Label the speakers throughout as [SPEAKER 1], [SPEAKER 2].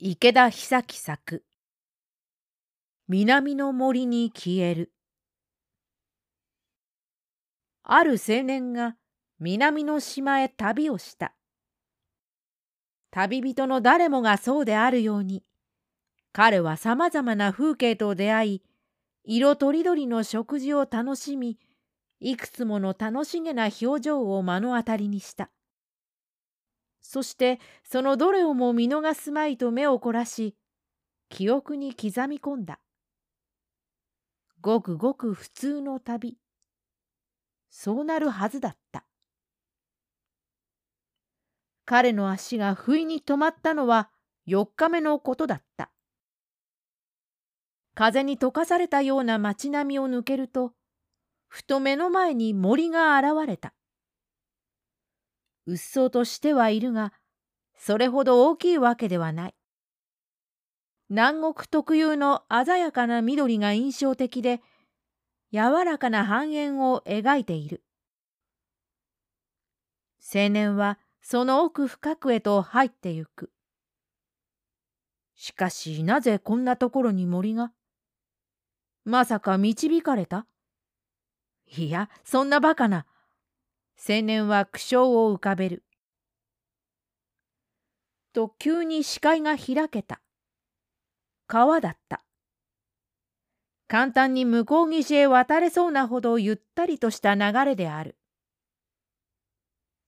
[SPEAKER 1] 池田久樹作。南の森に消える。ある青年が南の島へ旅をした。旅人の誰もがそうであるように彼はさまざまな風景と出会い色とりどりの食事を楽しみいくつもの楽しげな表情を目の当たりにした。そしてそのどれをも見逃すまいと目を凝らし記憶に刻み込んだ。ごくごく普通の旅。そうなるはずだった。彼の足が不意に止まったのは4日目のことだった。風に溶かされたような街並みを抜けると、ふと目の前に森が現れた。うっそうとしてはいるが、それほど大きいわけではない。南国特有の鮮やかな緑が印象的で、柔らかな半円を描いている。青年はその奥深くへと入ってゆく。しかしなぜこんなところに森が？まさか導かれた？いや、そんなバカな。青年は苦笑を浮かべる。と急に視界が開けた。川だった。簡単に向こう岸へ渡れそうなほどゆったりとした流れである。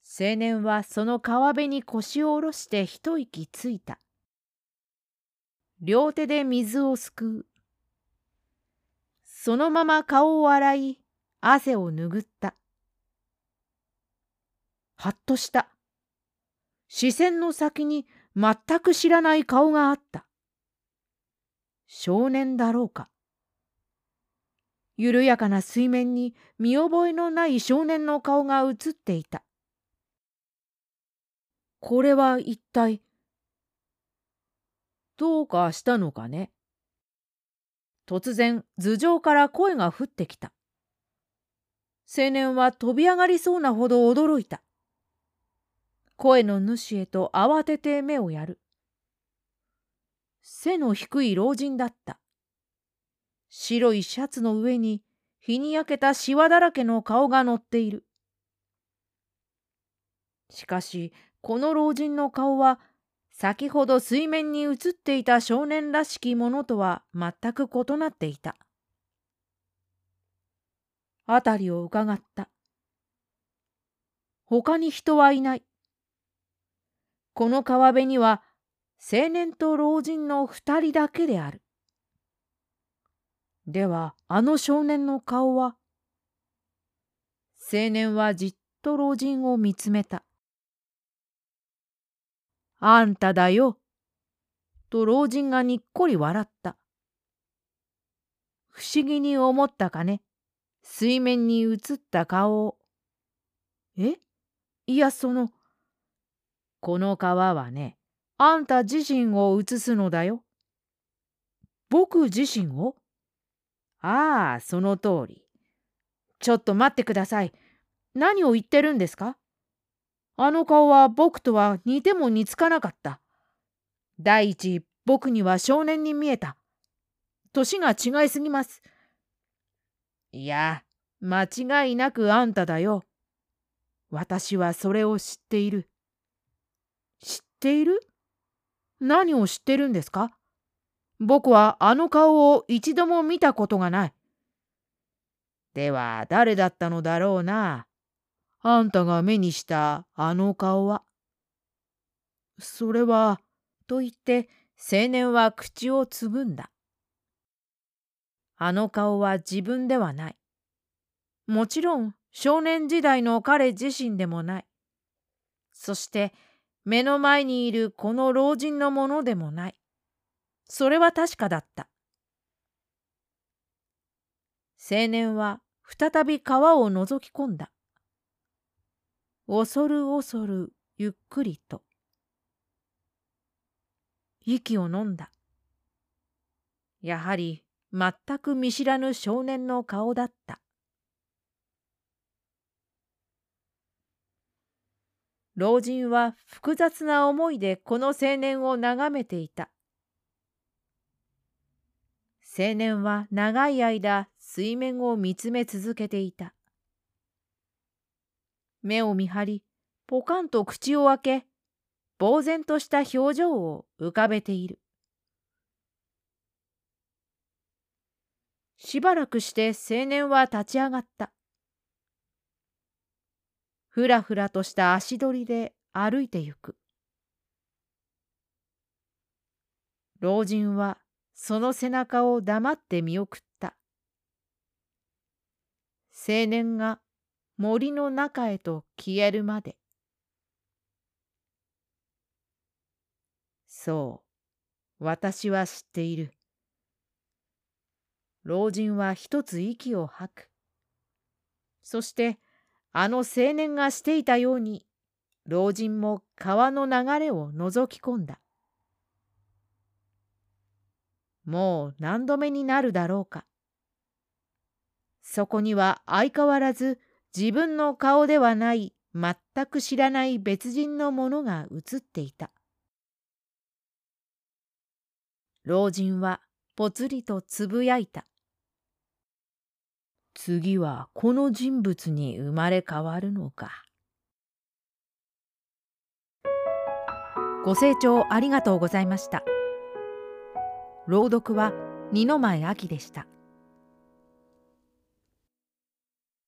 [SPEAKER 1] 青年はその川辺に腰を下ろして一息ついた。両手で水をすくう。そのまま顔を洗い、汗を拭った。はっとした。視線の先に全く知らない顔があった。少年だろうか。緩やかな水面に見覚えのない少年の顔が映っていた。これは一体、どうかしたのかね？突然頭上から声が降ってきた。青年は飛び上がりそうなほど驚いた。声の主へと慌てて目をやる。背の低い老人だった。白いシャツの上に日に焼けたシワだらけの顔が乗っている。しかし、この老人の顔は、先ほど水面に映っていた少年らしきものとは全く異なっていた。辺りをうかがった。他に人はいない。この川辺には青年と老人の二人だけである。ではあの少年の顔は？青年はじっと老人を見つめた。あんただよ。と老人がにっこり笑った。不思議に思ったかね？水面に映った顔を。え？いやその。この川はね、あんた自身を映すのだよ。僕自身を？ああ、その通り。ちょっと待ってください。何を言ってるんですか？あの顔は僕とは似ても似つかなかった。第一、僕には少年に見えた。年が違いすぎます。いや、間違いなくあんただよ。私はそれを知っている。知っている？何を知ってるんですか？僕はあの顔を一度も見たことがない。では誰だったのだろうな？あんたが目にしたあの顔は？それは、と言って青年は口をつぐんだ。あの顔は自分ではない。もちろん少年時代の彼自身でもない。そして目の前にいるこの老人のものでもない。それは確かだった。青年は再び川を覗き込んだ。恐る恐るゆっくりと。息を飲んだ。やはり全く見知らぬ少年の顔だった。老人は複雑な思いでこの青年を眺めていた。青年は長い間水面を見つめ続けていた。目を見張り、ポカンと口を開け、呆然とした表情を浮かべている。しばらくして青年は立ち上がった。ふらふらとした足取りで歩いてゆく。老人はその背中を黙って見送った。青年が森の中へと消えるまで。そう、私は知っている。老人は一つ息を吐く。そして、あの青年がしていたように、老人も川の流れを覗き込んだ。もう何度目になるだろうか。そこには相変わらず自分の顔ではない全く知らない別人のものが映っていた。老人はぽつりとつぶやいた。次はこの人物に生まれ変わるのか。ご清聴ありがとうございました。朗読は二の前秋でした。